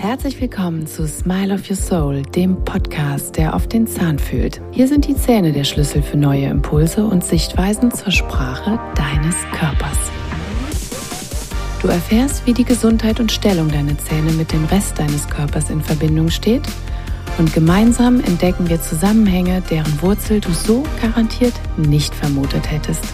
Herzlich willkommen zu Smile of Your Soul, dem Podcast, der auf den Zahn fühlt. Hier sind die Zähne der Schlüssel für neue Impulse und Sichtweisen zur Sprache deines Körpers. Du erfährst, wie die Gesundheit und Stellung deiner Zähne mit dem Rest deines Körpers in Verbindung steht und gemeinsam entdecken wir Zusammenhänge, deren Wurzel du so garantiert nicht vermutet hättest.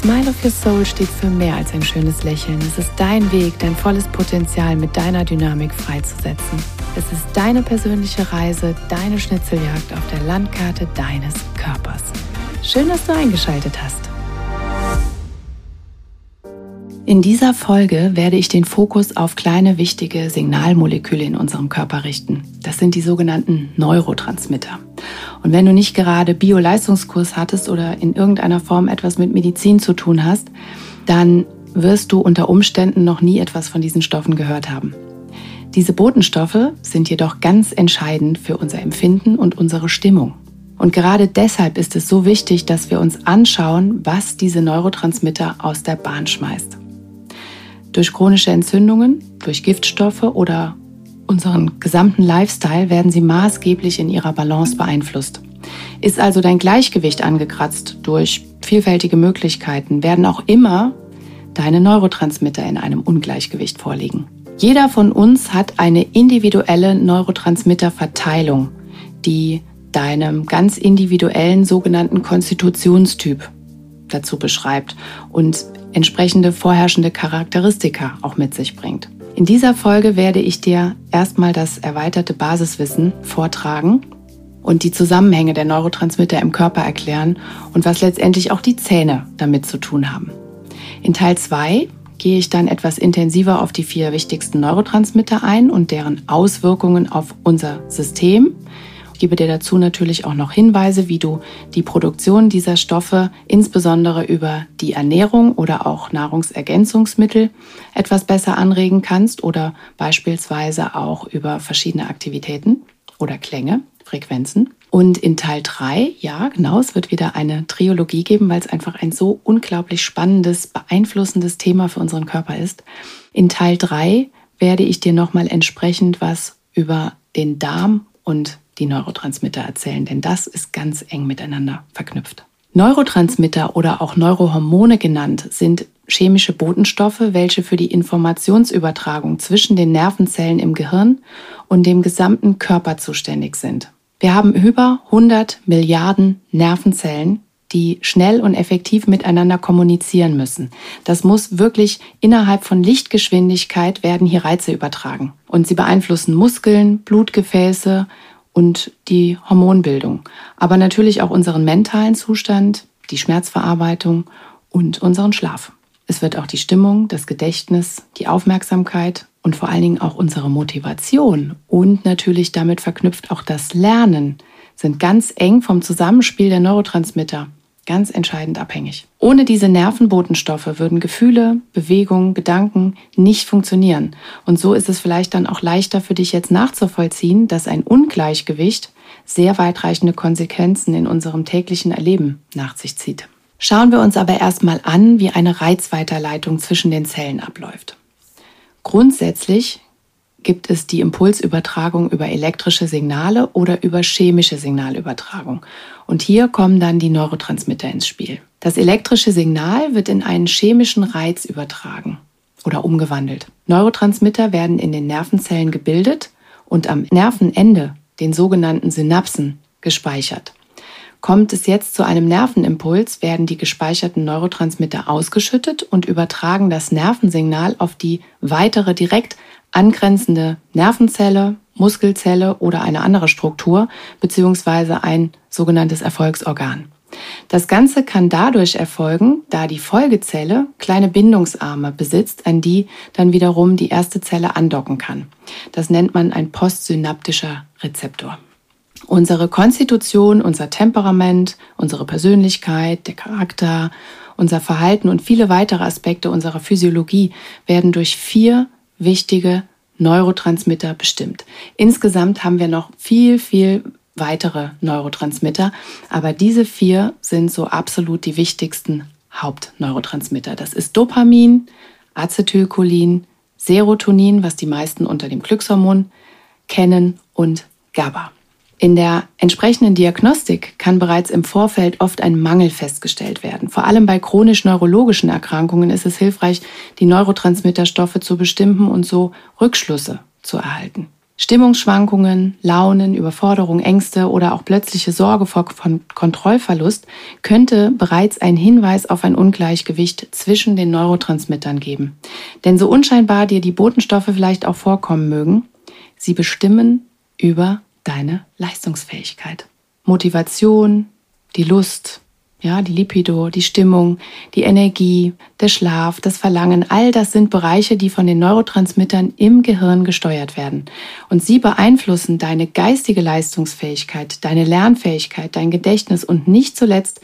Smile of Your Soul steht für mehr als ein schönes Lächeln. Es ist dein Weg, dein volles Potenzial mit deiner Dynamik freizusetzen. Es ist deine persönliche Reise, deine Schnitzeljagd auf der Landkarte deines Körpers. Schön, dass du eingeschaltet hast. In dieser Folge werde ich den Fokus auf kleine wichtige Signalmoleküle in unserem Körper richten. Das sind die sogenannten Neurotransmitter. Und wenn du nicht gerade Bio-Leistungskurs hattest oder in irgendeiner Form etwas mit Medizin zu tun hast, dann wirst du unter Umständen noch nie etwas von diesen Stoffen gehört haben. Diese Botenstoffe sind jedoch ganz entscheidend für unser Empfinden und unsere Stimmung. Und gerade deshalb ist es so wichtig, dass wir uns anschauen, was diese Neurotransmitter aus der Bahn schmeißt. Durch chronische Entzündungen, durch Giftstoffe oder unseren gesamten Lifestyle werden sie maßgeblich in ihrer Balance beeinflusst. Ist also dein Gleichgewicht angekratzt durch vielfältige Möglichkeiten, werden auch immer deine Neurotransmitter in einem Ungleichgewicht vorliegen. Jeder von uns hat eine individuelle Neurotransmitterverteilung, die deinem ganz individuellen sogenannten Konstitutionstyp dazu beschreibt und entsprechende vorherrschende Charakteristika auch mit sich bringt. In dieser Folge werde ich dir erstmal das erweiterte Basiswissen vortragen und die Zusammenhänge der Neurotransmitter im Körper erklären und was letztendlich auch die Zähne damit zu tun haben. In Teil 2 gehe ich dann etwas intensiver auf die vier wichtigsten Neurotransmitter ein und deren Auswirkungen auf unser System, gebe dir dazu natürlich auch noch Hinweise, wie du die Produktion dieser Stoffe insbesondere über die Ernährung oder auch Nahrungsergänzungsmittel etwas besser anregen kannst oder beispielsweise auch über verschiedene Aktivitäten oder Klänge, Frequenzen. Und in Teil 3, ja, genau, es wird wieder eine Triologie geben, weil es einfach ein so unglaublich spannendes, beeinflussendes Thema für unseren Körper ist. In Teil 3 werde ich dir nochmal entsprechend was über den Darm und die Neurotransmitter erzählen, denn das ist ganz eng miteinander verknüpft. Neurotransmitter oder auch Neurohormone genannt sind chemische Botenstoffe, welche für die Informationsübertragung zwischen den Nervenzellen im Gehirn und dem gesamten Körper zuständig sind. Wir haben über 100 Milliarden Nervenzellen, die schnell und effektiv miteinander kommunizieren müssen. Das muss wirklich innerhalb von Lichtgeschwindigkeit werden hier Reize übertragen. Und sie beeinflussen Muskeln, Blutgefäße, und die Hormonbildung, aber natürlich auch unseren mentalen Zustand, die Schmerzverarbeitung und unseren Schlaf. Es wird auch die Stimmung, das Gedächtnis, die Aufmerksamkeit und vor allen Dingen auch unsere Motivation und natürlich damit verknüpft auch das Lernen sind ganz eng vom Zusammenspiel der Neurotransmitter ganz entscheidend abhängig. Ohne diese Nervenbotenstoffe würden Gefühle, Bewegungen, Gedanken nicht funktionieren. Und so ist es vielleicht dann auch leichter für dich jetzt nachzuvollziehen, dass ein Ungleichgewicht sehr weitreichende Konsequenzen in unserem täglichen Erleben nach sich zieht. Schauen wir uns aber erstmal an, wie eine Reizweiterleitung zwischen den Zellen abläuft. Grundsätzlich gibt es die Impulsübertragung über elektrische Signale oder über chemische Signalübertragung. Und hier kommen dann die Neurotransmitter ins Spiel. Das elektrische Signal wird in einen chemischen Reiz übertragen oder umgewandelt. Neurotransmitter werden in den Nervenzellen gebildet und am Nervenende, den sogenannten Synapsen, gespeichert. Kommt es jetzt zu einem Nervenimpuls, werden die gespeicherten Neurotransmitter ausgeschüttet und übertragen das Nervensignal auf die weitere direkt angrenzende Nervenzelle, Muskelzelle oder eine andere Struktur beziehungsweise ein sogenanntes Erfolgsorgan. Das Ganze kann dadurch erfolgen, da die Folgezelle kleine Bindungsarme besitzt, an die dann wiederum die erste Zelle andocken kann. Das nennt man ein postsynaptischer Rezeptor. Unsere Konstitution, unser Temperament, unsere Persönlichkeit, der Charakter, unser Verhalten und viele weitere Aspekte unserer Physiologie werden durch vier wichtige Neurotransmitter bestimmt. Insgesamt haben wir noch viel, viel weitere Neurotransmitter, aber diese vier sind so absolut die wichtigsten Hauptneurotransmitter. Das ist Dopamin, Acetylcholin, Serotonin, was die meisten unter dem Glückshormon kennen und GABA. In der entsprechenden Diagnostik kann bereits im Vorfeld oft ein Mangel festgestellt werden. Vor allem bei chronisch-neurologischen Erkrankungen ist es hilfreich, die Neurotransmitterstoffe zu bestimmen und so Rückschlüsse zu erhalten. Stimmungsschwankungen, Launen, Überforderung, Ängste oder auch plötzliche Sorge vor Kontrollverlust könnte bereits ein Hinweis auf ein Ungleichgewicht zwischen den Neurotransmittern geben. Denn so unscheinbar dir die Botenstoffe vielleicht auch vorkommen mögen, sie bestimmen über deine Leistungsfähigkeit. Motivation, die Lust, ja, die Lipido, die Stimmung, die Energie, der Schlaf, das Verlangen, all das sind Bereiche, die von den Neurotransmittern im Gehirn gesteuert werden. Und sie beeinflussen deine geistige Leistungsfähigkeit, deine Lernfähigkeit, dein Gedächtnis und nicht zuletzt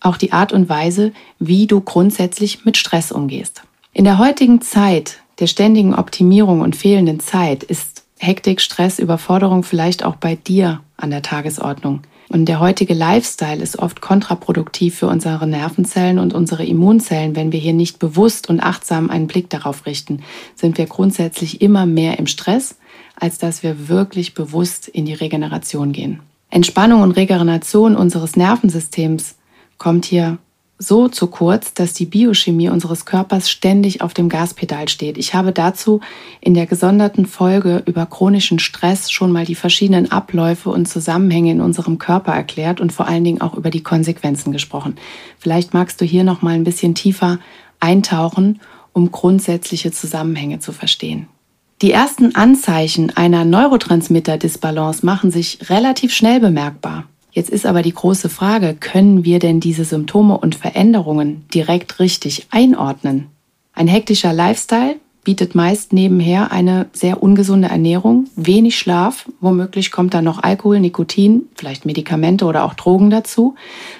auch die Art und Weise, wie du grundsätzlich mit Stress umgehst. In der heutigen Zeit der ständigen Optimierung und fehlenden Zeit ist Hektik, Stress, Überforderung vielleicht auch bei dir an der Tagesordnung. Und der heutige Lifestyle ist oft kontraproduktiv für unsere Nervenzellen und unsere Immunzellen. Wenn wir hier nicht bewusst und achtsam einen Blick darauf richten, sind wir grundsätzlich immer mehr im Stress, als dass wir wirklich bewusst in die Regeneration gehen. Entspannung und Regeneration unseres Nervensystems kommt hier so zu kurz, dass die Biochemie unseres Körpers ständig auf dem Gaspedal steht. Ich habe dazu in der gesonderten Folge über chronischen Stress schon mal die verschiedenen Abläufe und Zusammenhänge in unserem Körper erklärt und vor allen Dingen auch über die Konsequenzen gesprochen. Vielleicht magst du hier noch mal ein bisschen tiefer eintauchen, um grundsätzliche Zusammenhänge zu verstehen. Die ersten Anzeichen einer Neurotransmitter-Disbalance machen sich relativ schnell bemerkbar. Jetzt ist aber die große Frage, können wir denn diese Symptome und Veränderungen direkt richtig einordnen? Ein hektischer Lifestyle bietet meist nebenher eine sehr ungesunde Ernährung, wenig Schlaf, womöglich kommt dann noch Alkohol, Nikotin, vielleicht Medikamente oder auch Drogen dazu.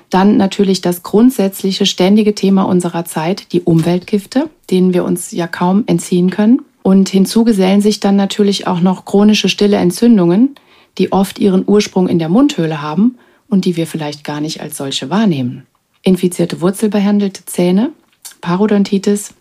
Dann natürlich das grundsätzliche ständige Thema unserer Zeit, die Umweltgifte, denen wir uns ja kaum entziehen können. Und hinzu gesellen sich dann natürlich auch noch chronische stille Entzündungen, die oft ihren Ursprung in der Mundhöhle haben und die wir vielleicht gar nicht als solche wahrnehmen. Infizierte wurzelbehandelte Zähne, Parodontitis,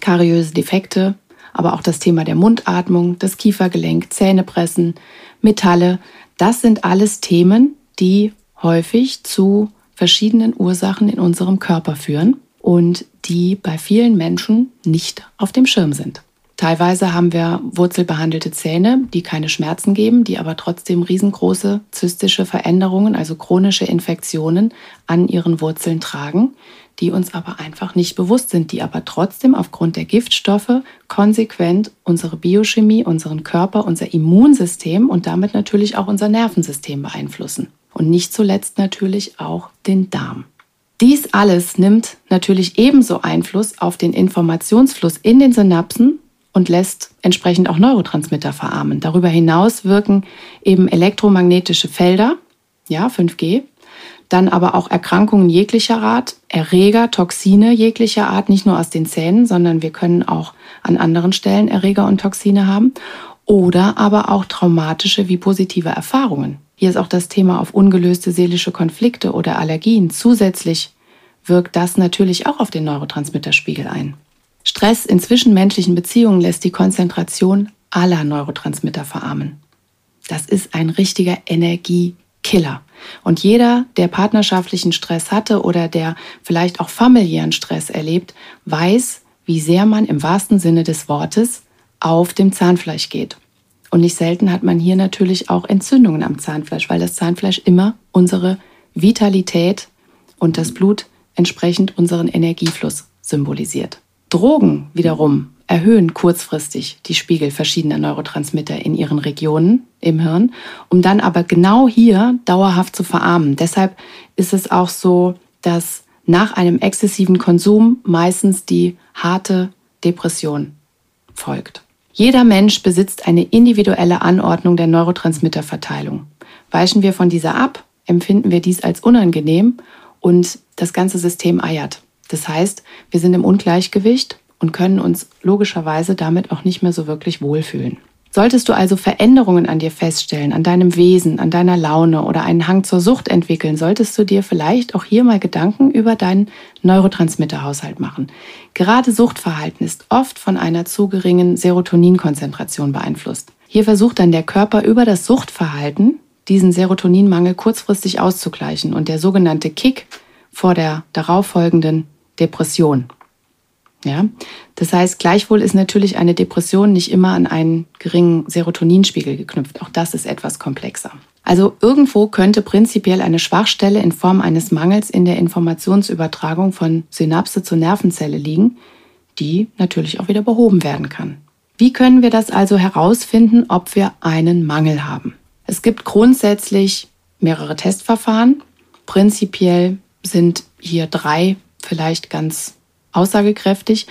kariöse Defekte, aber auch das Thema der Mundatmung, das Kiefergelenk, Zähnepressen, Metalle, das sind alles Themen, die häufig zu verschiedenen Ursachen in unserem Körper führen und die bei vielen Menschen nicht auf dem Schirm sind. Teilweise haben wir wurzelbehandelte Zähne, die keine Schmerzen geben, die aber trotzdem riesengroße zystische Veränderungen, also chronische Infektionen an ihren Wurzeln tragen, die uns aber einfach nicht bewusst sind, die aber trotzdem aufgrund der Giftstoffe konsequent unsere Biochemie, unseren Körper, unser Immunsystem und damit natürlich auch unser Nervensystem beeinflussen. Und nicht zuletzt natürlich auch den Darm. Dies alles nimmt natürlich ebenso Einfluss auf den Informationsfluss in den Synapsen und lässt entsprechend auch Neurotransmitter verarmen. Darüber hinaus wirken eben elektromagnetische Felder, ja, 5G, dann aber auch Erkrankungen jeglicher Art, Erreger, Toxine jeglicher Art, nicht nur aus den Zähnen, sondern wir können auch an anderen Stellen Erreger und Toxine haben oder aber auch traumatische wie positive Erfahrungen. Hier ist auch das Thema auf ungelöste seelische Konflikte oder Allergien. Zusätzlich wirkt das natürlich auch auf den Neurotransmitterspiegel ein. Stress in zwischenmenschlichen Beziehungen lässt die Konzentration aller Neurotransmitter verarmen. Das ist ein richtiger Energiekiller. Und jeder, der partnerschaftlichen Stress hatte oder der vielleicht auch familiären Stress erlebt, weiß, wie sehr man im wahrsten Sinne des Wortes auf dem Zahnfleisch geht. Und nicht selten hat man hier natürlich auch Entzündungen am Zahnfleisch, weil das Zahnfleisch immer unsere Vitalität und das Blut entsprechend unseren Energiefluss symbolisiert. Drogen wiederum erhöhen kurzfristig die Spiegel verschiedener Neurotransmitter in ihren Regionen im Hirn, um dann aber genau hier dauerhaft zu verarmen. Deshalb ist es auch so, dass nach einem exzessiven Konsum meistens die harte Depression folgt. Jeder Mensch besitzt eine individuelle Anordnung der Neurotransmitterverteilung. Weichen wir von dieser ab, empfinden wir dies als unangenehm und das ganze System eiert. Das heißt, wir sind im Ungleichgewicht und können uns logischerweise damit auch nicht mehr so wirklich wohlfühlen. Solltest du also Veränderungen an dir feststellen, an deinem Wesen, an deiner Laune oder einen Hang zur Sucht entwickeln, solltest du dir vielleicht auch hier mal Gedanken über deinen Neurotransmitterhaushalt machen. Gerade Suchtverhalten ist oft von einer zu geringen Serotoninkonzentration beeinflusst. Hier versucht dann der Körper über das Suchtverhalten diesen Serotoninmangel kurzfristig auszugleichen und der sogenannte Kick vor der darauffolgenden Depression. Ja, das heißt, gleichwohl ist natürlich eine Depression nicht immer an einen geringen Serotoninspiegel geknüpft. Auch das ist etwas komplexer. Also irgendwo könnte prinzipiell eine Schwachstelle in Form eines Mangels in der Informationsübertragung von Synapse zur Nervenzelle liegen, die natürlich auch wieder behoben werden kann. Wie können wir das also herausfinden, ob wir einen Mangel haben? Es gibt grundsätzlich mehrere Testverfahren. Prinzipiell sind hier drei vielleicht ganz aussagekräftig.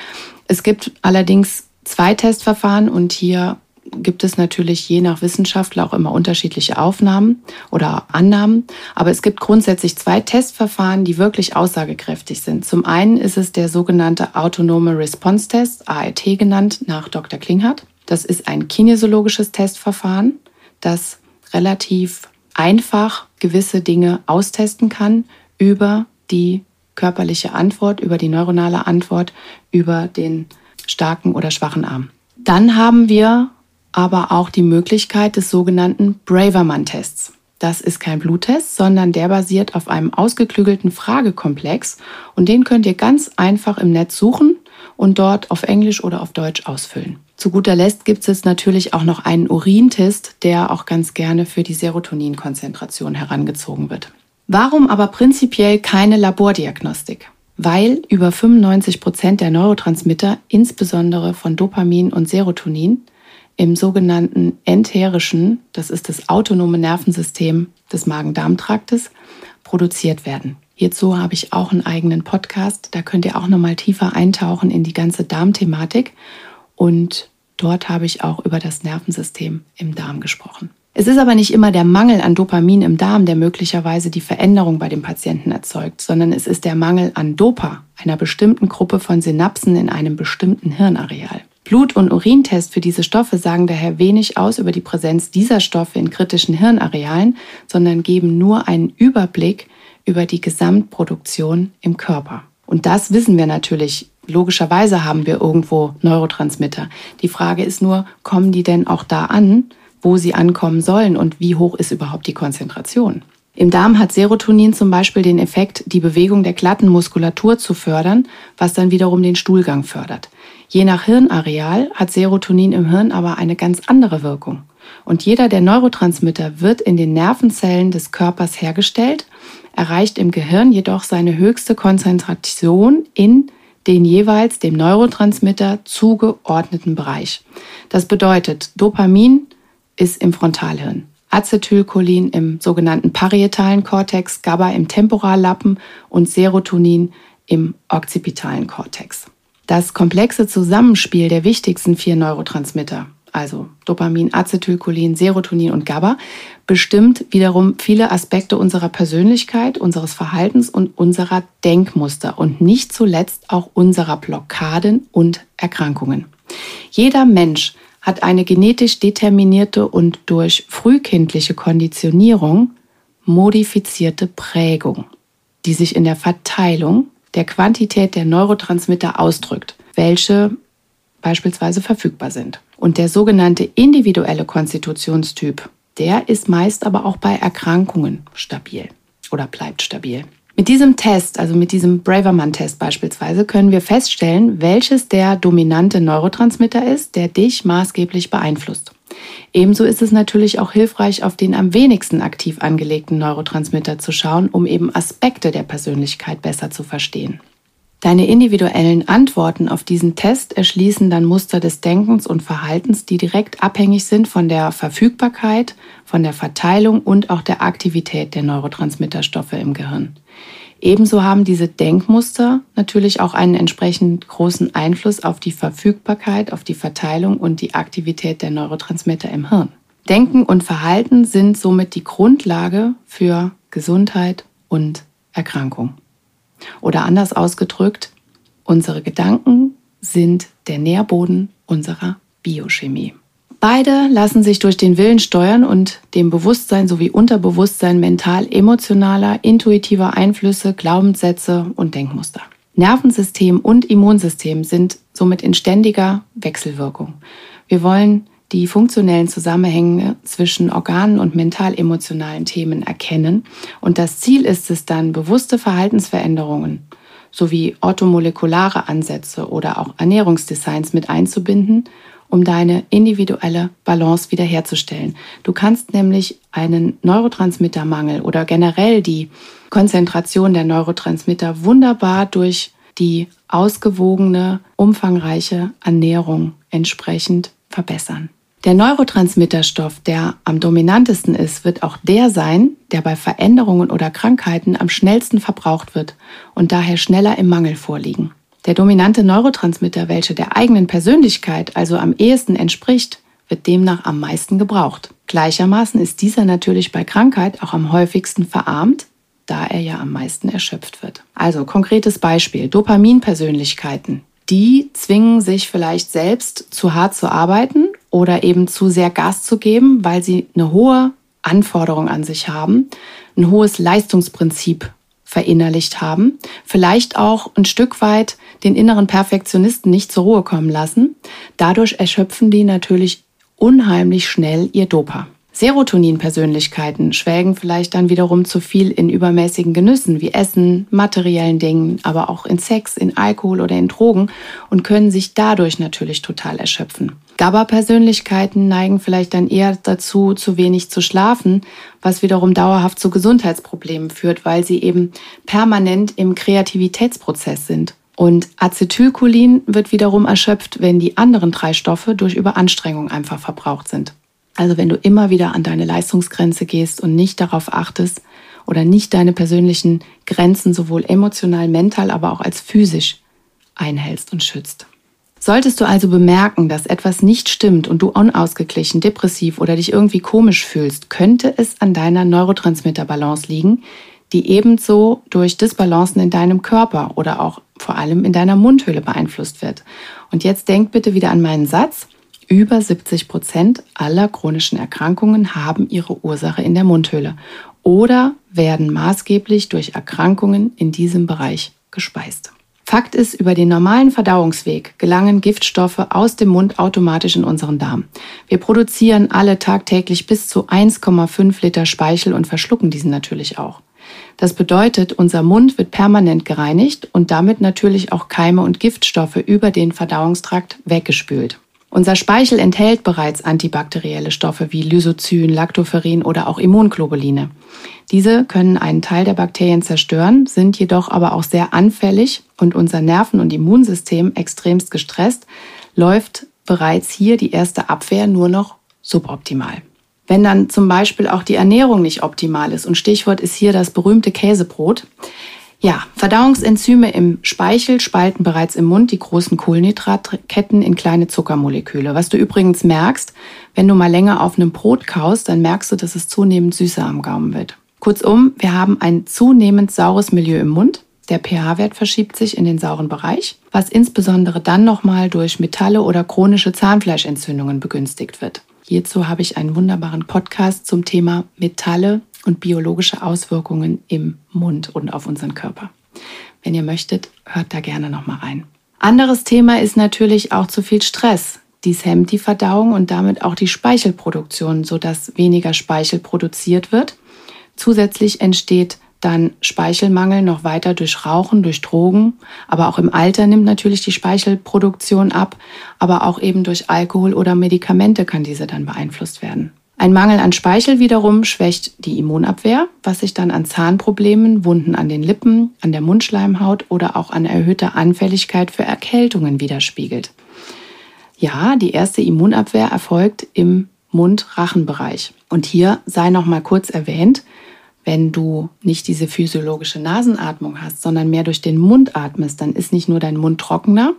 Es gibt allerdings zwei Testverfahren und hier gibt es natürlich je nach Wissenschaftler auch immer unterschiedliche Aufnahmen oder Annahmen. Aber es gibt grundsätzlich zwei Testverfahren, die wirklich aussagekräftig sind. Zum einen ist es der sogenannte Autonome Response Test, ART genannt, nach Dr. Klinghardt. Das ist ein kinesiologisches Testverfahren, das relativ einfach gewisse Dinge austesten kann über die körperliche Antwort, über die neuronale Antwort, über den starken oder schwachen Arm. Dann haben wir aber auch die Möglichkeit des sogenannten Braverman-Tests. Das ist kein Bluttest, sondern der basiert auf einem ausgeklügelten Fragekomplex und den könnt ihr ganz einfach im Netz suchen und dort auf Englisch oder auf Deutsch ausfüllen. Zu guter Letzt gibt es natürlich auch noch einen Urintest, der auch ganz gerne für die Serotoninkonzentration herangezogen wird. Warum aber prinzipiell keine Labordiagnostik? Weil über 95 Prozent der Neurotransmitter, insbesondere von Dopamin und Serotonin, im sogenannten enterischen, das ist das autonome Nervensystem des Magen-Darm-Traktes, produziert werden. Hierzu habe ich auch einen eigenen Podcast, da könnt ihr auch nochmal tiefer eintauchen in die ganze Darmthematik und dort habe ich auch über das Nervensystem im Darm gesprochen. Es ist aber nicht immer der Mangel an Dopamin im Darm, der möglicherweise die Veränderung bei dem Patienten erzeugt, sondern es ist der Mangel an Dopa, einer bestimmten Gruppe von Synapsen in einem bestimmten Hirnareal. Blut- und Urintest für diese Stoffe sagen daher wenig aus über die Präsenz dieser Stoffe in kritischen Hirnarealen, sondern geben nur einen Überblick über die Gesamtproduktion im Körper. Und das wissen wir natürlich. Logischerweise haben wir irgendwo Neurotransmitter. Die Frage ist nur, kommen die denn auch da an, wo sie ankommen sollen und wie hoch ist überhaupt die Konzentration? Im Darm hat Serotonin zum Beispiel den Effekt, die Bewegung der glatten Muskulatur zu fördern, was dann wiederum den Stuhlgang fördert. Je nach Hirnareal hat Serotonin im Hirn aber eine ganz andere Wirkung. Und jeder der Neurotransmitter wird in den Nervenzellen des Körpers hergestellt, erreicht im Gehirn jedoch seine höchste Konzentration in den jeweils dem Neurotransmitter zugeordneten Bereich. Das bedeutet, Dopamin ist im Frontalhirn, Acetylcholin im sogenannten parietalen Kortex, GABA im Temporallappen und Serotonin im occipitalen Kortex. Das komplexe Zusammenspiel der wichtigsten vier Neurotransmitter, also Dopamin, Acetylcholin, Serotonin und GABA, bestimmt wiederum viele Aspekte unserer Persönlichkeit, unseres Verhaltens und unserer Denkmuster und nicht zuletzt auch unserer Blockaden und Erkrankungen. Jeder Mensch hat eine genetisch determinierte und durch frühkindliche Konditionierung modifizierte Prägung, die sich in der Verteilung der Quantität der Neurotransmitter ausdrückt, welche beispielsweise verfügbar sind. Und der sogenannte individuelle Konstitutionstyp, der ist meist aber auch bei Erkrankungen stabil oder bleibt stabil. Mit diesem Test, also mit diesem Braverman-Test beispielsweise, können wir feststellen, welches der dominante Neurotransmitter ist, der dich maßgeblich beeinflusst. Ebenso ist es natürlich auch hilfreich, auf den am wenigsten aktiv angelegten Neurotransmitter zu schauen, um eben Aspekte der Persönlichkeit besser zu verstehen. Deine individuellen Antworten auf diesen Test erschließen dann Muster des Denkens und Verhaltens, die direkt abhängig sind von der Verfügbarkeit, von der Verteilung und auch der Aktivität der Neurotransmitterstoffe im Gehirn. Ebenso haben diese Denkmuster natürlich auch einen entsprechend großen Einfluss auf die Verfügbarkeit, auf die Verteilung und die Aktivität der Neurotransmitter im Hirn. Denken und Verhalten sind somit die Grundlage für Gesundheit und Erkrankung. Oder anders ausgedrückt, unsere Gedanken sind der Nährboden unserer Biochemie. Beide lassen sich durch den Willen steuern und dem Bewusstsein sowie Unterbewusstsein mental emotionaler, intuitiver Einflüsse, Glaubenssätze und Denkmuster. Nervensystem und Immunsystem sind somit in ständiger Wechselwirkung. Wir wollen die funktionellen Zusammenhänge zwischen Organen und mental-emotionalen Themen erkennen. Und das Ziel ist es dann, bewusste Verhaltensveränderungen sowie orthomolekulare Ansätze oder auch Ernährungsdesigns mit einzubinden, um deine individuelle Balance wiederherzustellen. Du kannst nämlich einen Neurotransmittermangel oder generell die Konzentration der Neurotransmitter wunderbar durch die ausgewogene, umfangreiche Ernährung entsprechend verbessern. Der Neurotransmitterstoff, der am dominantesten ist, wird auch der sein, der bei Veränderungen oder Krankheiten am schnellsten verbraucht wird und daher schneller im Mangel vorliegen. Der dominante Neurotransmitter, welcher der eigenen Persönlichkeit also am ehesten entspricht, wird demnach am meisten gebraucht. Gleichermaßen ist dieser natürlich bei Krankheit auch am häufigsten verarmt, da er ja am meisten erschöpft wird. Also konkretes Beispiel, Dopaminpersönlichkeiten. Die zwingen sich vielleicht selbst zu hart zu arbeiten oder eben zu sehr Gas zu geben, weil sie eine hohe Anforderung an sich haben, ein hohes Leistungsprinzip verinnerlicht haben, vielleicht auch ein Stück weit den inneren Perfektionisten nicht zur Ruhe kommen lassen. Dadurch erschöpfen die natürlich unheimlich schnell ihr Dopa. Serotonin-Persönlichkeiten schwelgen vielleicht dann wiederum zu viel in übermäßigen Genüssen wie Essen, materiellen Dingen, aber auch in Sex, in Alkohol oder in Drogen und können sich dadurch natürlich total erschöpfen. GABA-Persönlichkeiten neigen vielleicht dann eher dazu, zu wenig zu schlafen, was wiederum dauerhaft zu Gesundheitsproblemen führt, weil sie eben permanent im Kreativitätsprozess sind. Und Acetylcholin wird wiederum erschöpft, wenn die anderen drei Stoffe durch Überanstrengung einfach verbraucht sind. Also wenn du immer wieder an deine Leistungsgrenze gehst und nicht darauf achtest oder nicht deine persönlichen Grenzen sowohl emotional, mental, aber auch als physisch einhältst und schützt. Solltest du also bemerken, dass etwas nicht stimmt und du unausgeglichen, depressiv oder dich irgendwie komisch fühlst, könnte es an deiner Neurotransmitterbalance liegen, die ebenso durch Disbalancen in deinem Körper oder auch vor allem in deiner Mundhöhle beeinflusst wird. Und jetzt denk bitte wieder an meinen Satz. Über 70 Prozent aller chronischen Erkrankungen haben ihre Ursache in der Mundhöhle oder werden maßgeblich durch Erkrankungen in diesem Bereich gespeist. Fakt ist, über den normalen Verdauungsweg gelangen Giftstoffe aus dem Mund automatisch in unseren Darm. Wir produzieren alle tagtäglich bis zu 1,5 Liter Speichel und verschlucken diesen natürlich auch. Das bedeutet, unser Mund wird permanent gereinigt und damit natürlich auch Keime und Giftstoffe über den Verdauungstrakt weggespült. Unser Speichel enthält bereits antibakterielle Stoffe wie Lysozyn, Lactoferrin oder auch Immunglobuline. Diese können einen Teil der Bakterien zerstören, sind jedoch aber auch sehr anfällig und unser Nerven- und Immunsystem extremst gestresst, läuft bereits hier die erste Abwehr nur noch suboptimal. Wenn dann zum Beispiel auch die Ernährung nicht optimal ist, und Stichwort ist hier das berühmte Käsebrot, ja, Verdauungsenzyme im Speichel spalten bereits im Mund die großen Kohlenhydratketten in kleine Zuckermoleküle. Was du übrigens merkst, wenn du mal länger auf einem Brot kaust, dann merkst du, dass es zunehmend süßer am Gaumen wird. Kurzum, wir haben ein zunehmend saures Milieu im Mund. Der pH-Wert verschiebt sich in den sauren Bereich, was insbesondere dann nochmal durch Metalle oder chronische Zahnfleischentzündungen begünstigt wird. Hierzu habe ich einen wunderbaren Podcast zum Thema Metalle und biologische Auswirkungen im Mund und auf unseren Körper. Wenn ihr möchtet, hört da gerne noch mal rein. Anderes Thema ist natürlich auch zu viel Stress. Dies hemmt die Verdauung und damit auch die Speichelproduktion, sodass weniger Speichel produziert wird. Zusätzlich entsteht dann Speichelmangel noch weiter durch Rauchen, durch Drogen, aber auch im Alter nimmt natürlich die Speichelproduktion ab, aber auch eben durch Alkohol oder Medikamente kann diese dann beeinflusst werden. Ein Mangel an Speichel wiederum schwächt die Immunabwehr, was sich dann an Zahnproblemen, Wunden an den Lippen, an der Mundschleimhaut oder auch an erhöhter Anfälligkeit für Erkältungen widerspiegelt. Ja, die erste Immunabwehr erfolgt im Mund-Rachenbereich. Und hier sei noch mal kurz erwähnt, wenn du nicht diese physiologische Nasenatmung hast, sondern mehr durch den Mund atmest, dann ist nicht nur dein Mund trockener,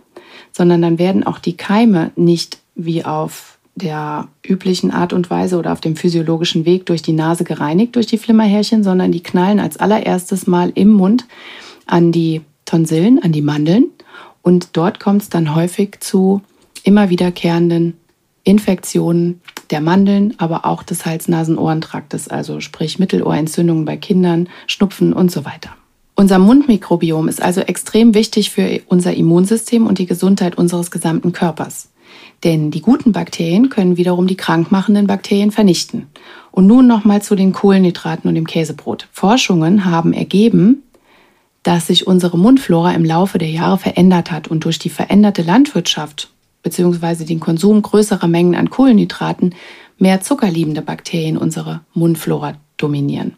sondern dann werden auch die Keime nicht wie auf der üblichen Art und Weise oder auf dem physiologischen Weg durch die Nase gereinigt durch die Flimmerhärchen, sondern die knallen als allererstes Mal im Mund an die Tonsillen, an die Mandeln. Und dort kommt es dann häufig zu immer wiederkehrenden Infektionen der Mandeln, aber auch des Hals-Nasen-Ohrentraktes, also sprich Mittelohrentzündungen bei Kindern, Schnupfen und so weiter. Unser Mundmikrobiom ist also extrem wichtig für unser Immunsystem und die Gesundheit unseres gesamten Körpers. Denn die guten Bakterien können wiederum die krankmachenden Bakterien vernichten. Und nun nochmal zu den Kohlenhydraten und dem Käsebrot. Forschungen haben ergeben, dass sich unsere Mundflora im Laufe der Jahre verändert hat und durch die veränderte Landwirtschaft bzw. den Konsum größerer Mengen an Kohlenhydraten mehr zuckerliebende Bakterien unsere Mundflora dominieren.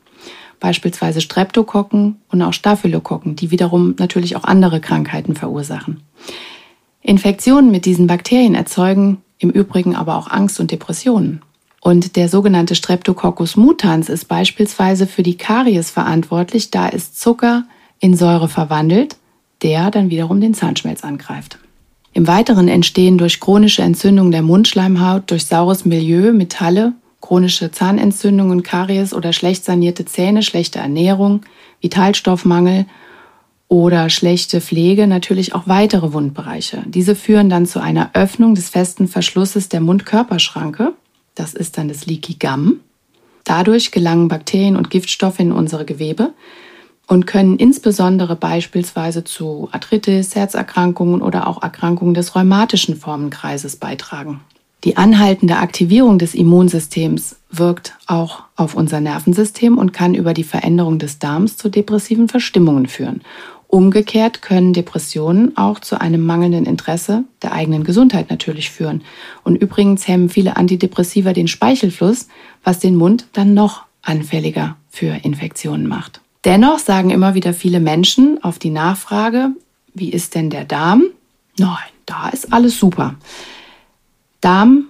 Beispielsweise Streptokokken und auch Staphylokokken, die wiederum natürlich auch andere Krankheiten verursachen. Infektionen mit diesen Bakterien erzeugen im Übrigen aber auch Angst und Depressionen. Und der sogenannte Streptococcus mutans ist beispielsweise für die Karies verantwortlich, da es Zucker in Säure verwandelt, der dann wiederum den Zahnschmelz angreift. Im Weiteren entstehen durch chronische Entzündung der Mundschleimhaut, durch saures Milieu, Metalle, chronische Zahnentzündungen, Karies oder schlecht sanierte Zähne, schlechte Ernährung, Vitalstoffmangel oder schlechte Pflege natürlich auch weitere Wundbereiche. Diese führen dann zu einer Öffnung des festen Verschlusses der Mundkörperschranke. Das ist dann das Leaky Gum. Dadurch gelangen Bakterien und Giftstoffe in unsere Gewebe und können insbesondere beispielsweise zu Arthritis, Herzerkrankungen oder auch Erkrankungen des rheumatischen Formenkreises beitragen. Die anhaltende Aktivierung des Immunsystems wirkt auch auf unser Nervensystem und kann über die Veränderung des Darms zu depressiven Verstimmungen führen. Umgekehrt können Depressionen auch zu einem mangelnden Interesse der eigenen Gesundheit natürlich führen. Und übrigens hemmen viele Antidepressiva den Speichelfluss, was den Mund dann noch anfälliger für Infektionen macht. Dennoch sagen immer wieder viele Menschen auf die Nachfrage, wie ist denn der Darm? Nein, da ist alles super. Darm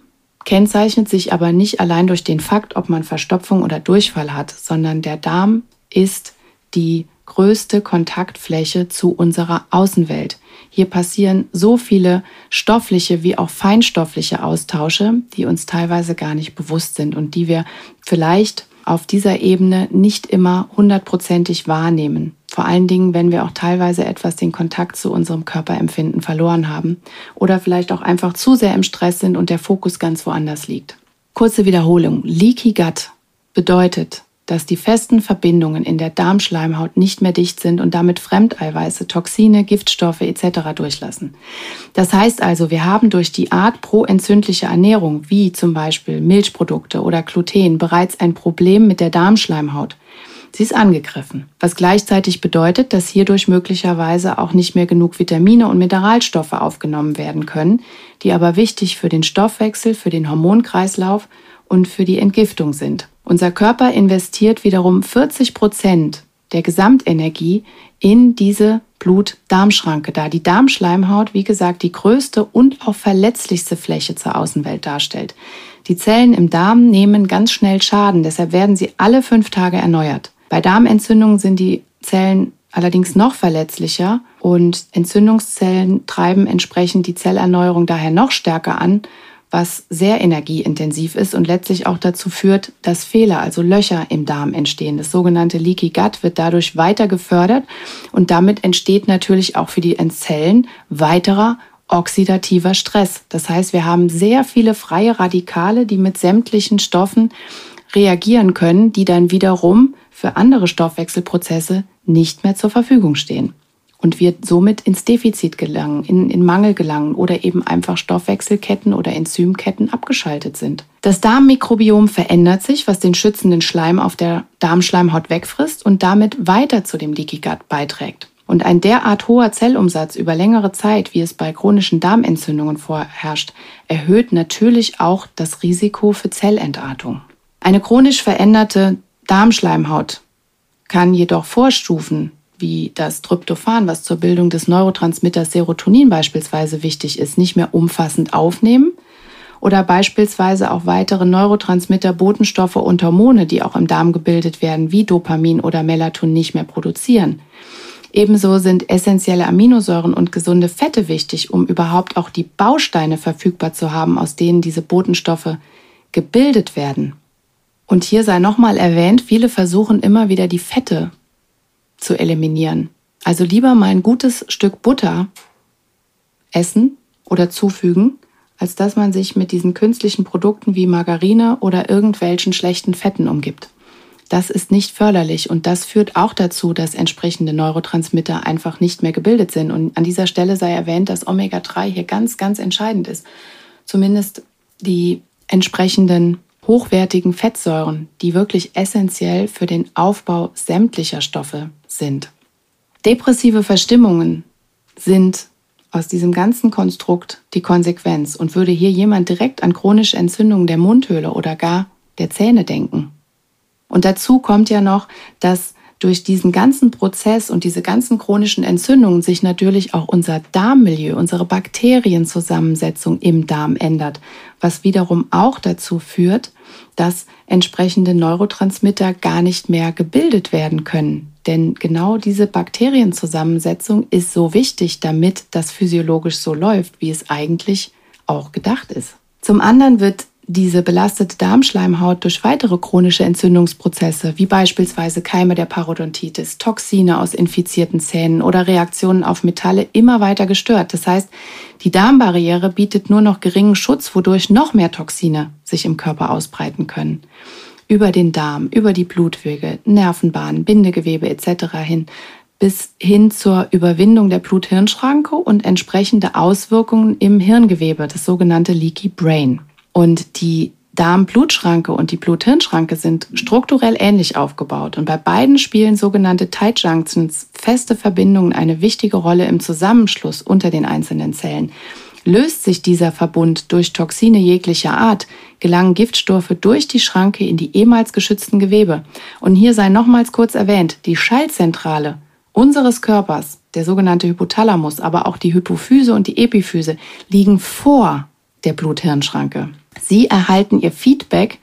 kennzeichnet sich aber nicht allein durch den Fakt, ob man Verstopfung oder Durchfall hat, sondern der Darm ist die größte Kontaktfläche zu unserer Außenwelt. Hier passieren so viele stoffliche wie auch feinstoffliche Austausche, die uns teilweise gar nicht bewusst sind und die wir vielleicht auf dieser Ebene nicht immer hundertprozentig wahrnehmen. Vor allen Dingen, wenn wir auch teilweise etwas den Kontakt zu unserem Körperempfinden verloren haben oder vielleicht auch einfach zu sehr im Stress sind und der Fokus ganz woanders liegt. Kurze Wiederholung. Leaky Gut bedeutet, dass die festen Verbindungen in der Darmschleimhaut nicht mehr dicht sind und damit Fremdeiweiße, Toxine, Giftstoffe etc. durchlassen. Das heißt also, wir haben durch die Art proentzündliche Ernährung, wie zum Beispiel Milchprodukte oder Gluten, bereits ein Problem mit der Darmschleimhaut. Sie ist angegriffen, was gleichzeitig bedeutet, dass hierdurch möglicherweise auch nicht mehr genug Vitamine und Mineralstoffe aufgenommen werden können, die aber wichtig für den Stoffwechsel, für den Hormonkreislauf und für die Entgiftung sind. Unser Körper investiert wiederum 40 Prozent der Gesamtenergie in diese Blut-Darmschranke, da die Darmschleimhaut, wie gesagt, die größte und auch verletzlichste Fläche zur Außenwelt darstellt. Die Zellen im Darm nehmen ganz schnell Schaden, deshalb werden sie alle fünf Tage erneuert. Bei Darmentzündungen sind die Zellen allerdings noch verletzlicher und Entzündungszellen treiben entsprechend die Zellerneuerung daher noch stärker an was sehr energieintensiv ist und letztlich auch dazu führt, dass Fehler, also Löcher im Darm entstehen. Das sogenannte Leaky Gut wird dadurch weiter gefördert und damit entsteht natürlich auch für die Zellen weiterer oxidativer Stress. Das heißt, wir haben sehr viele freie Radikale, die mit sämtlichen Stoffen reagieren können, die dann wiederum für andere Stoffwechselprozesse nicht mehr zur Verfügung stehen und wir somit ins Defizit gelangen, in, in Mangel gelangen oder eben einfach Stoffwechselketten oder Enzymketten abgeschaltet sind. Das Darmmikrobiom verändert sich, was den schützenden Schleim auf der Darmschleimhaut wegfrisst und damit weiter zu dem Leaky Gut beiträgt. Und ein derart hoher Zellumsatz über längere Zeit, wie es bei chronischen Darmentzündungen vorherrscht, erhöht natürlich auch das Risiko für Zellentartung. Eine chronisch veränderte Darmschleimhaut kann jedoch Vorstufen wie das Tryptophan, was zur Bildung des Neurotransmitters Serotonin beispielsweise wichtig ist, nicht mehr umfassend aufnehmen oder beispielsweise auch weitere Neurotransmitter, Botenstoffe und Hormone, die auch im Darm gebildet werden, wie Dopamin oder Melatonin nicht mehr produzieren. Ebenso sind essentielle Aminosäuren und gesunde Fette wichtig, um überhaupt auch die Bausteine verfügbar zu haben, aus denen diese Botenstoffe gebildet werden. Und hier sei nochmal erwähnt, viele versuchen immer wieder die Fette zu eliminieren. Also lieber mal ein gutes Stück Butter essen oder zufügen, als dass man sich mit diesen künstlichen Produkten wie Margarine oder irgendwelchen schlechten Fetten umgibt. Das ist nicht förderlich und das führt auch dazu, dass entsprechende Neurotransmitter einfach nicht mehr gebildet sind. Und an dieser Stelle sei erwähnt, dass Omega-3 hier ganz, ganz entscheidend ist. zumindest die entsprechenden hochwertigen Fettsäuren, die wirklich essentiell für den Aufbau sämtlicher Stoffe sind. Depressive Verstimmungen sind aus diesem ganzen Konstrukt die Konsequenz und würde hier jemand direkt an chronische Entzündungen der Mundhöhle oder gar der Zähne denken. Und dazu kommt ja noch, dass durch diesen ganzen Prozess und diese ganzen chronischen Entzündungen sich natürlich auch unser Darmmilieu, unsere Bakterienzusammensetzung im Darm ändert, was wiederum auch dazu führt, dass entsprechende Neurotransmitter gar nicht mehr gebildet werden können. Denn genau diese Bakterienzusammensetzung ist so wichtig, damit das physiologisch so läuft, wie es eigentlich auch gedacht ist. Zum anderen wird diese belastete Darmschleimhaut durch weitere chronische Entzündungsprozesse, wie beispielsweise Keime der Parodontitis, Toxine aus infizierten Zähnen oder Reaktionen auf Metalle, immer weiter gestört. Das heißt, die Darmbarriere bietet nur noch geringen Schutz, wodurch noch mehr Toxine sich im Körper ausbreiten können. Über den Darm, über die Blutwege, Nervenbahnen, Bindegewebe etc. hin bis hin zur Überwindung der Blut-Hirn-Schranke und entsprechende Auswirkungen im Hirngewebe, das sogenannte Leaky Brain. Und die Darm-Blutschranke und die Blut-Hirn-Schranke sind strukturell ähnlich aufgebaut. Und bei beiden spielen sogenannte Tight Junctions, feste Verbindungen, eine wichtige Rolle im Zusammenschluss unter den einzelnen Zellen. Löst sich dieser Verbund durch Toxine jeglicher Art, gelangen Giftstoffe durch die Schranke in die ehemals geschützten Gewebe. Und hier sei nochmals kurz erwähnt, die Schaltzentrale unseres Körpers, der sogenannte Hypothalamus, aber auch die Hypophyse und die Epiphyse, liegen vor der Blut-Hirn-Schranke. Sie erhalten ihr Feedback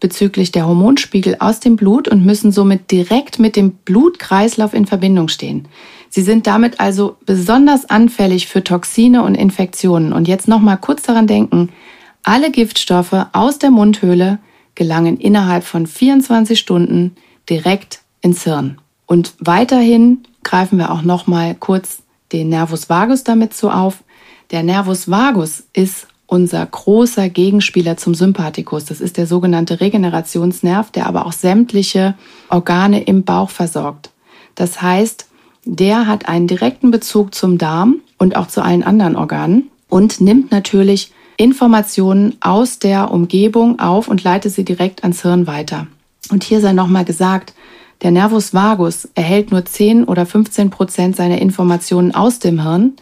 bezüglich der Hormonspiegel aus dem Blut und müssen somit direkt mit dem Blutkreislauf in Verbindung stehen. Sie sind damit also besonders anfällig für Toxine und Infektionen. Und jetzt noch mal kurz daran denken, alle Giftstoffe aus der Mundhöhle gelangen innerhalb von 24 Stunden direkt ins Hirn. Und weiterhin greifen wir auch noch mal kurz den Nervus vagus damit so auf. Der Nervus vagus ist unser großer Gegenspieler zum Sympathikus. Das ist der sogenannte Regenerationsnerv, der aber auch sämtliche Organe im Bauch versorgt. Das heißt, der hat einen direkten Bezug zum Darm und auch zu allen anderen Organen und nimmt natürlich Informationen aus der Umgebung auf und leitet sie direkt ans Hirn weiter. Und hier sei nochmal gesagt, der Nervus vagus erhält nur 10 oder 15 Prozent seiner Informationen aus dem Hirn,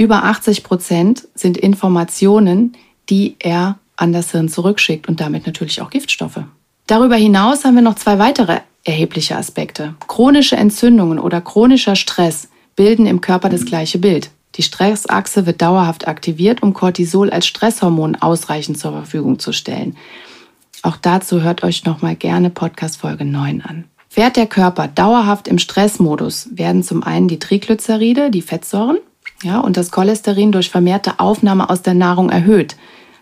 über 80 Prozent sind Informationen, die er an das Hirn zurückschickt und damit natürlich auch Giftstoffe. Darüber hinaus haben wir noch zwei weitere erhebliche Aspekte. Chronische Entzündungen oder chronischer Stress bilden im Körper das gleiche Bild. Die Stressachse wird dauerhaft aktiviert, um Cortisol als Stresshormon ausreichend zur Verfügung zu stellen. Auch dazu hört euch nochmal gerne Podcast Folge 9 an. Fährt der Körper dauerhaft im Stressmodus, werden zum einen die Triglyceride, die Fettsäuren, ja, und das Cholesterin durch vermehrte Aufnahme aus der Nahrung erhöht.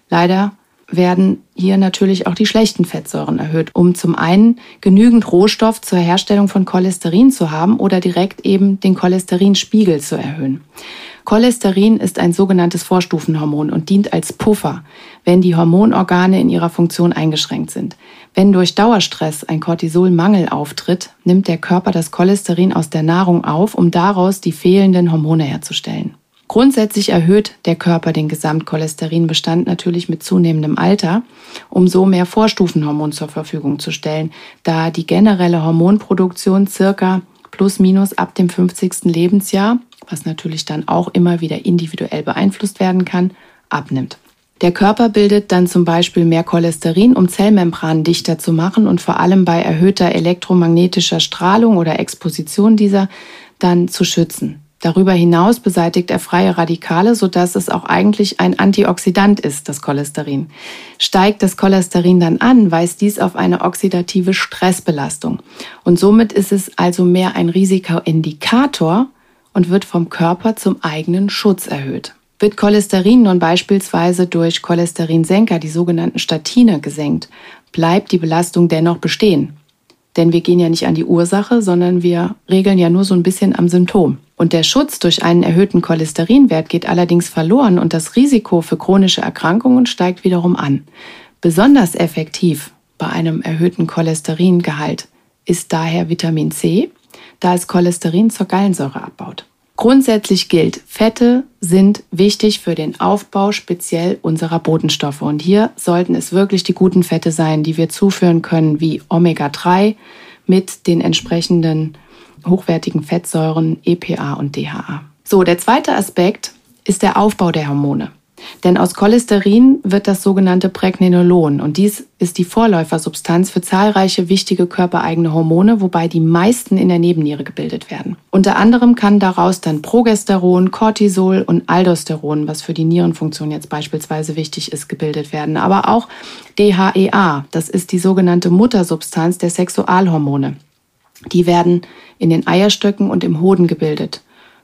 Leider werden hier natürlich auch die schlechten Fettsäuren erhöht, um zum einen genügend Rohstoff zur Herstellung von Cholesterin zu haben oder direkt eben den Cholesterinspiegel zu erhöhen. Cholesterin ist ein sogenanntes Vorstufenhormon und dient als Puffer, wenn die Hormonorgane in ihrer Funktion eingeschränkt sind. Wenn durch Dauerstress ein Cortisolmangel auftritt, nimmt der Körper das Cholesterin aus der Nahrung auf, um daraus die fehlenden Hormone herzustellen. Grundsätzlich erhöht der Körper den Gesamtcholesterinbestand natürlich mit zunehmendem Alter, um so mehr Vorstufenhormon zur Verfügung zu stellen, da die generelle Hormonproduktion circa plus minus ab dem 50. Lebensjahr was natürlich dann auch immer wieder individuell beeinflusst werden kann, abnimmt. Der Körper bildet dann zum Beispiel mehr Cholesterin, um Zellmembranen dichter zu machen und vor allem bei erhöhter elektromagnetischer Strahlung oder Exposition dieser dann zu schützen. Darüber hinaus beseitigt er freie Radikale, sodass es auch eigentlich ein Antioxidant ist, das Cholesterin. Steigt das Cholesterin dann an, weist dies auf eine oxidative Stressbelastung. Und somit ist es also mehr ein Risikoindikator und wird vom Körper zum eigenen Schutz erhöht. Wird Cholesterin nun beispielsweise durch Cholesterinsenker, die sogenannten Statine, gesenkt, bleibt die Belastung dennoch bestehen. Denn wir gehen ja nicht an die Ursache, sondern wir regeln ja nur so ein bisschen am Symptom. Und der Schutz durch einen erhöhten Cholesterinwert geht allerdings verloren und das Risiko für chronische Erkrankungen steigt wiederum an. Besonders effektiv bei einem erhöhten Cholesteringehalt ist daher Vitamin C, da es Cholesterin zur Gallensäure abbaut. Grundsätzlich gilt, Fette sind wichtig für den Aufbau speziell unserer Botenstoffe. Und hier sollten es wirklich die guten Fette sein, die wir zuführen können, wie Omega-3 mit den entsprechenden hochwertigen Fettsäuren EPA und DHA. So, der zweite Aspekt ist der Aufbau der Hormone. Denn aus Cholesterin wird das sogenannte Pregnenolon und dies ist die Vorläufersubstanz für zahlreiche wichtige körpereigene Hormone, wobei die meisten in der Nebenniere gebildet werden. Unter anderem kann daraus dann Progesteron, Cortisol und Aldosteron, was für die Nierenfunktion jetzt beispielsweise wichtig ist, gebildet werden. Aber auch DHEA, das ist die sogenannte Muttersubstanz der Sexualhormone. Die werden in den Eierstöcken und im Hoden gebildet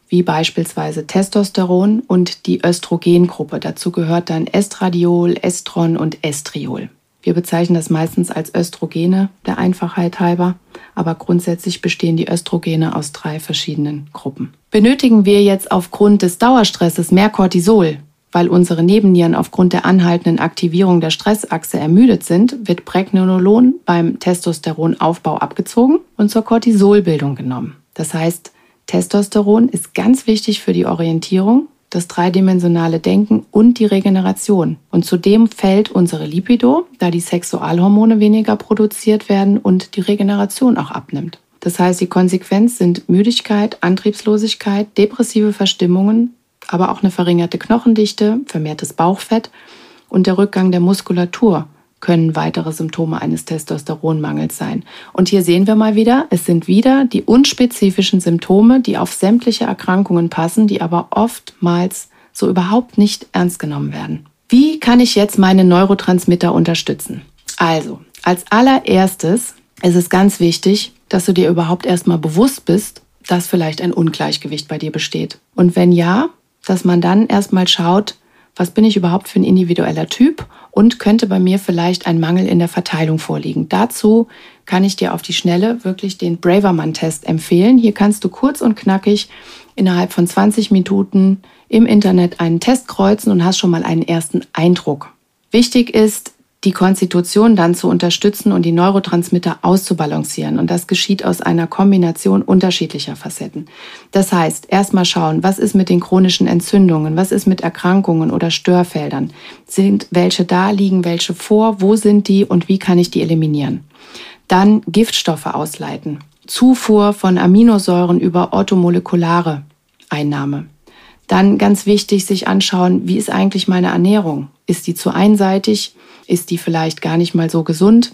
wie beispielsweise Testosteron und die Östrogengruppe. Dazu gehört dann Estradiol, Estron und Estriol. Wir bezeichnen das meistens als Östrogene, der Einfachheit halber, aber grundsätzlich bestehen die Östrogene aus drei verschiedenen Gruppen. Benötigen wir jetzt aufgrund des Dauerstresses mehr Cortisol, weil unsere Nebennieren aufgrund der anhaltenden Aktivierung der Stressachse ermüdet sind, wird Pregnenolon beim Testosteronaufbau abgezogen und zur Cortisolbildung genommen. Das heißt, Testosteron ist ganz wichtig für die Orientierung, das dreidimensionale Denken und die Regeneration. Und zudem fällt unsere Lipido, da die Sexualhormone weniger produziert werden und die Regeneration auch abnimmt. Das heißt, die Konsequenz sind Müdigkeit, Antriebslosigkeit, depressive Verstimmungen, aber auch eine verringerte Knochendichte, vermehrtes Bauchfett und der Rückgang der Muskulatur, können weitere Symptome eines Testosteronmangels sein. Und hier sehen wir mal wieder, es sind wieder die unspezifischen Symptome, die auf sämtliche Erkrankungen passen, die aber oftmals so überhaupt nicht ernst genommen werden. Wie kann ich jetzt meine Neurotransmitter unterstützen? Also, als allererstes ist es ganz wichtig, dass du dir überhaupt erstmal bewusst bist, dass vielleicht ein Ungleichgewicht bei dir besteht. Und wenn ja, dass man dann erstmal schaut, was bin ich überhaupt für ein individueller Typ und könnte bei mir vielleicht ein Mangel in der Verteilung vorliegen. Dazu kann ich dir auf die Schnelle wirklich den Braverman-Test empfehlen. Hier kannst du kurz und knackig innerhalb von 20 Minuten im Internet einen Test kreuzen und hast schon mal einen ersten Eindruck. Wichtig ist, die Konstitution dann zu unterstützen und die Neurotransmitter auszubalancieren. Und das geschieht aus einer Kombination unterschiedlicher Facetten. Das heißt, erstmal schauen, was ist mit den chronischen Entzündungen, was ist mit Erkrankungen oder Störfeldern, sind welche da, liegen welche vor, wo sind die und wie kann ich die eliminieren. Dann Giftstoffe ausleiten, Zufuhr von Aminosäuren über orthomolekulare Einnahme. Dann ganz wichtig, sich anschauen, wie ist eigentlich meine Ernährung? Ist die zu einseitig? Ist die vielleicht gar nicht mal so gesund?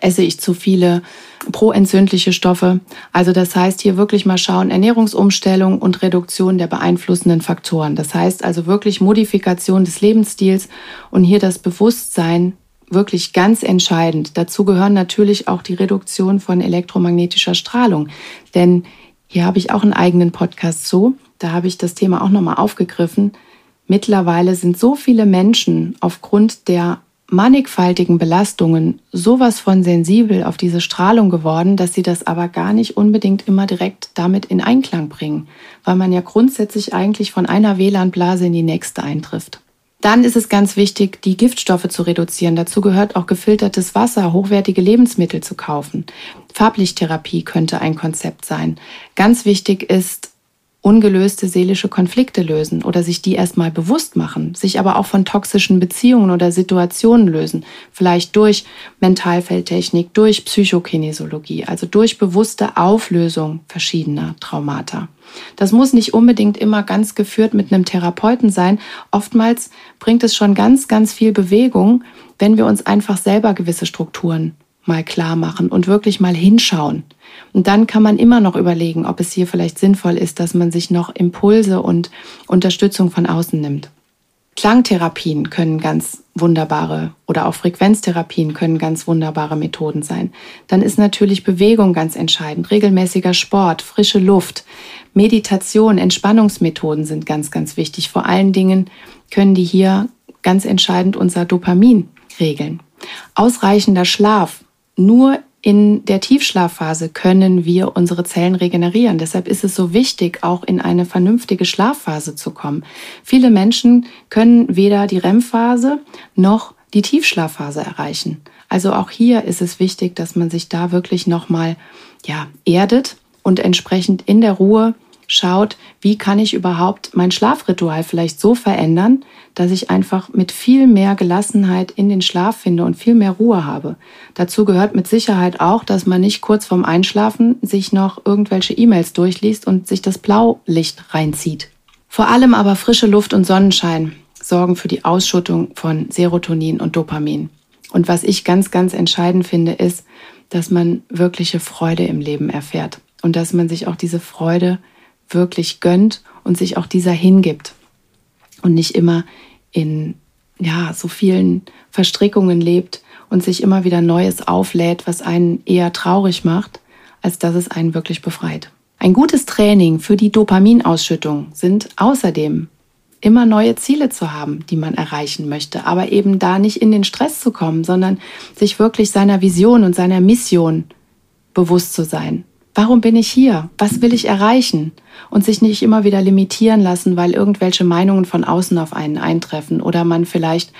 Esse ich zu viele proentzündliche Stoffe? Also das heißt hier wirklich mal schauen, Ernährungsumstellung und Reduktion der beeinflussenden Faktoren. Das heißt also wirklich Modifikation des Lebensstils und hier das Bewusstsein wirklich ganz entscheidend. Dazu gehören natürlich auch die Reduktion von elektromagnetischer Strahlung. Denn hier habe ich auch einen eigenen Podcast zu. Da habe ich das Thema auch nochmal aufgegriffen. Mittlerweile sind so viele Menschen aufgrund der mannigfaltigen Belastungen sowas von sensibel auf diese Strahlung geworden, dass sie das aber gar nicht unbedingt immer direkt damit in Einklang bringen, weil man ja grundsätzlich eigentlich von einer WLAN-Blase in die nächste eintrifft. Dann ist es ganz wichtig, die Giftstoffe zu reduzieren. Dazu gehört auch gefiltertes Wasser, hochwertige Lebensmittel zu kaufen. Farblichttherapie könnte ein Konzept sein. Ganz wichtig ist, ungelöste seelische Konflikte lösen oder sich die erstmal bewusst machen, sich aber auch von toxischen Beziehungen oder Situationen lösen, vielleicht durch Mentalfeldtechnik, durch Psychokinesiologie, also durch bewusste Auflösung verschiedener Traumata. Das muss nicht unbedingt immer ganz geführt mit einem Therapeuten sein. Oftmals bringt es schon ganz, ganz viel Bewegung, wenn wir uns einfach selber gewisse Strukturen mal klar machen und wirklich mal hinschauen. Und dann kann man immer noch überlegen, ob es hier vielleicht sinnvoll ist, dass man sich noch Impulse und Unterstützung von außen nimmt. Klangtherapien können ganz wunderbare oder auch Frequenztherapien können ganz wunderbare Methoden sein. Dann ist natürlich Bewegung ganz entscheidend, regelmäßiger Sport, frische Luft, Meditation, Entspannungsmethoden sind ganz, ganz wichtig. Vor allen Dingen können die hier ganz entscheidend unser Dopamin regeln. Ausreichender Schlaf, nur in der Tiefschlafphase können wir unsere Zellen regenerieren. Deshalb ist es so wichtig, auch in eine vernünftige Schlafphase zu kommen. Viele Menschen können weder die REM-Phase noch die Tiefschlafphase erreichen. Also auch hier ist es wichtig, dass man sich da wirklich nochmal ja, erdet und entsprechend in der Ruhe schaut, wie kann ich überhaupt mein Schlafritual vielleicht so verändern, dass ich einfach mit viel mehr Gelassenheit in den Schlaf finde und viel mehr Ruhe habe. Dazu gehört mit Sicherheit auch, dass man nicht kurz vorm Einschlafen sich noch irgendwelche E-Mails durchliest und sich das Blaulicht reinzieht. Vor allem aber frische Luft und Sonnenschein sorgen für die Ausschüttung von Serotonin und Dopamin. Und was ich ganz, ganz entscheidend finde, ist, dass man wirkliche Freude im Leben erfährt und dass man sich auch diese Freude wirklich gönnt und sich auch dieser hingibt und nicht immer in ja, so vielen Verstrickungen lebt und sich immer wieder Neues auflädt, was einen eher traurig macht, als dass es einen wirklich befreit. Ein gutes Training für die Dopaminausschüttung sind außerdem immer neue Ziele zu haben, die man erreichen möchte, aber eben da nicht in den Stress zu kommen, sondern sich wirklich seiner Vision und seiner Mission bewusst zu sein. Warum bin ich hier? Was will ich erreichen? Und sich nicht immer wieder limitieren lassen, weil irgendwelche Meinungen von außen auf einen eintreffen oder man vielleicht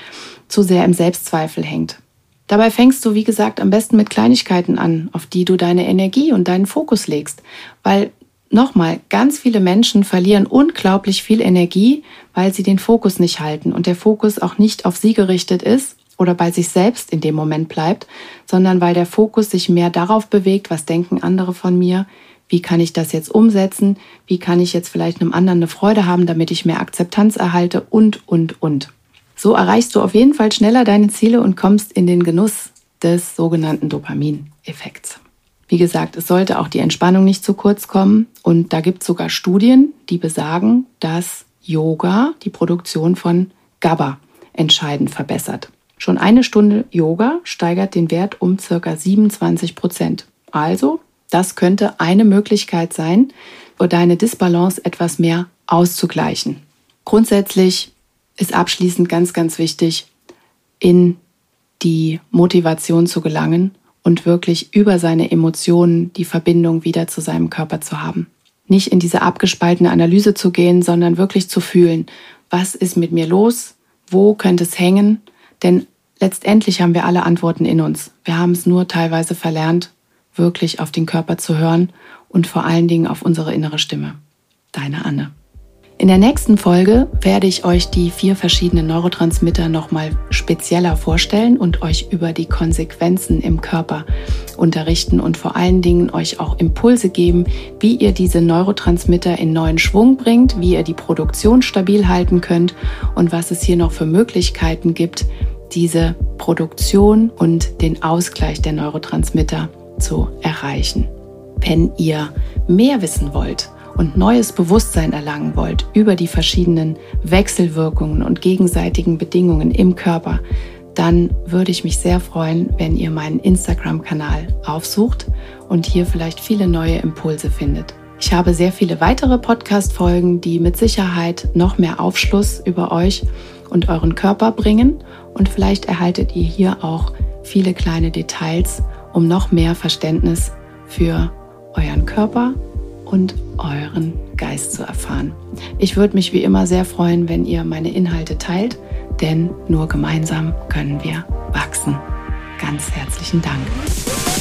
zu sehr im Selbstzweifel hängt. Dabei fängst du, wie gesagt, am besten mit Kleinigkeiten an, auf die du deine Energie und deinen Fokus legst. Weil, nochmal, ganz viele Menschen verlieren unglaublich viel Energie, weil sie den Fokus nicht halten und der Fokus auch nicht auf sie gerichtet ist oder bei sich selbst in dem Moment bleibt, sondern weil der Fokus sich mehr darauf bewegt, was denken andere von mir, wie kann ich das jetzt umsetzen, wie kann ich jetzt vielleicht einem anderen eine Freude haben, damit ich mehr Akzeptanz erhalte und, und, und. So erreichst du auf jeden Fall schneller deine Ziele und kommst in den Genuss des sogenannten Dopamineffekts. Wie gesagt, es sollte auch die Entspannung nicht zu kurz kommen und da gibt es sogar Studien, die besagen, dass Yoga die Produktion von GABA entscheidend verbessert. Schon eine Stunde Yoga steigert den Wert um circa 27 Prozent. Also, das könnte eine Möglichkeit sein, für deine Disbalance etwas mehr auszugleichen. Grundsätzlich ist abschließend ganz, ganz wichtig, in die Motivation zu gelangen und wirklich über seine Emotionen die Verbindung wieder zu seinem Körper zu haben. Nicht in diese abgespaltene Analyse zu gehen, sondern wirklich zu fühlen, was ist mit mir los, wo könnte es hängen, denn letztendlich haben wir alle Antworten in uns. Wir haben es nur teilweise verlernt, wirklich auf den Körper zu hören und vor allen Dingen auf unsere innere Stimme. Deine Anne. In der nächsten Folge werde ich euch die vier verschiedenen Neurotransmitter nochmal spezieller vorstellen und euch über die Konsequenzen im Körper unterrichten und vor allen Dingen euch auch Impulse geben, wie ihr diese Neurotransmitter in neuen Schwung bringt, wie ihr die Produktion stabil halten könnt und was es hier noch für Möglichkeiten gibt, diese Produktion und den Ausgleich der Neurotransmitter zu erreichen. Wenn ihr mehr wissen wollt und neues Bewusstsein erlangen wollt über die verschiedenen Wechselwirkungen und gegenseitigen Bedingungen im Körper, dann würde ich mich sehr freuen, wenn ihr meinen Instagram-Kanal aufsucht und hier vielleicht viele neue Impulse findet. Ich habe sehr viele weitere Podcast-Folgen, die mit Sicherheit noch mehr Aufschluss über euch und euren Körper bringen und vielleicht erhaltet ihr hier auch viele kleine Details, um noch mehr Verständnis für euren Körper und euren Geist zu erfahren. Ich würde mich wie immer sehr freuen, wenn ihr meine Inhalte teilt, denn nur gemeinsam können wir wachsen. Ganz herzlichen Dank.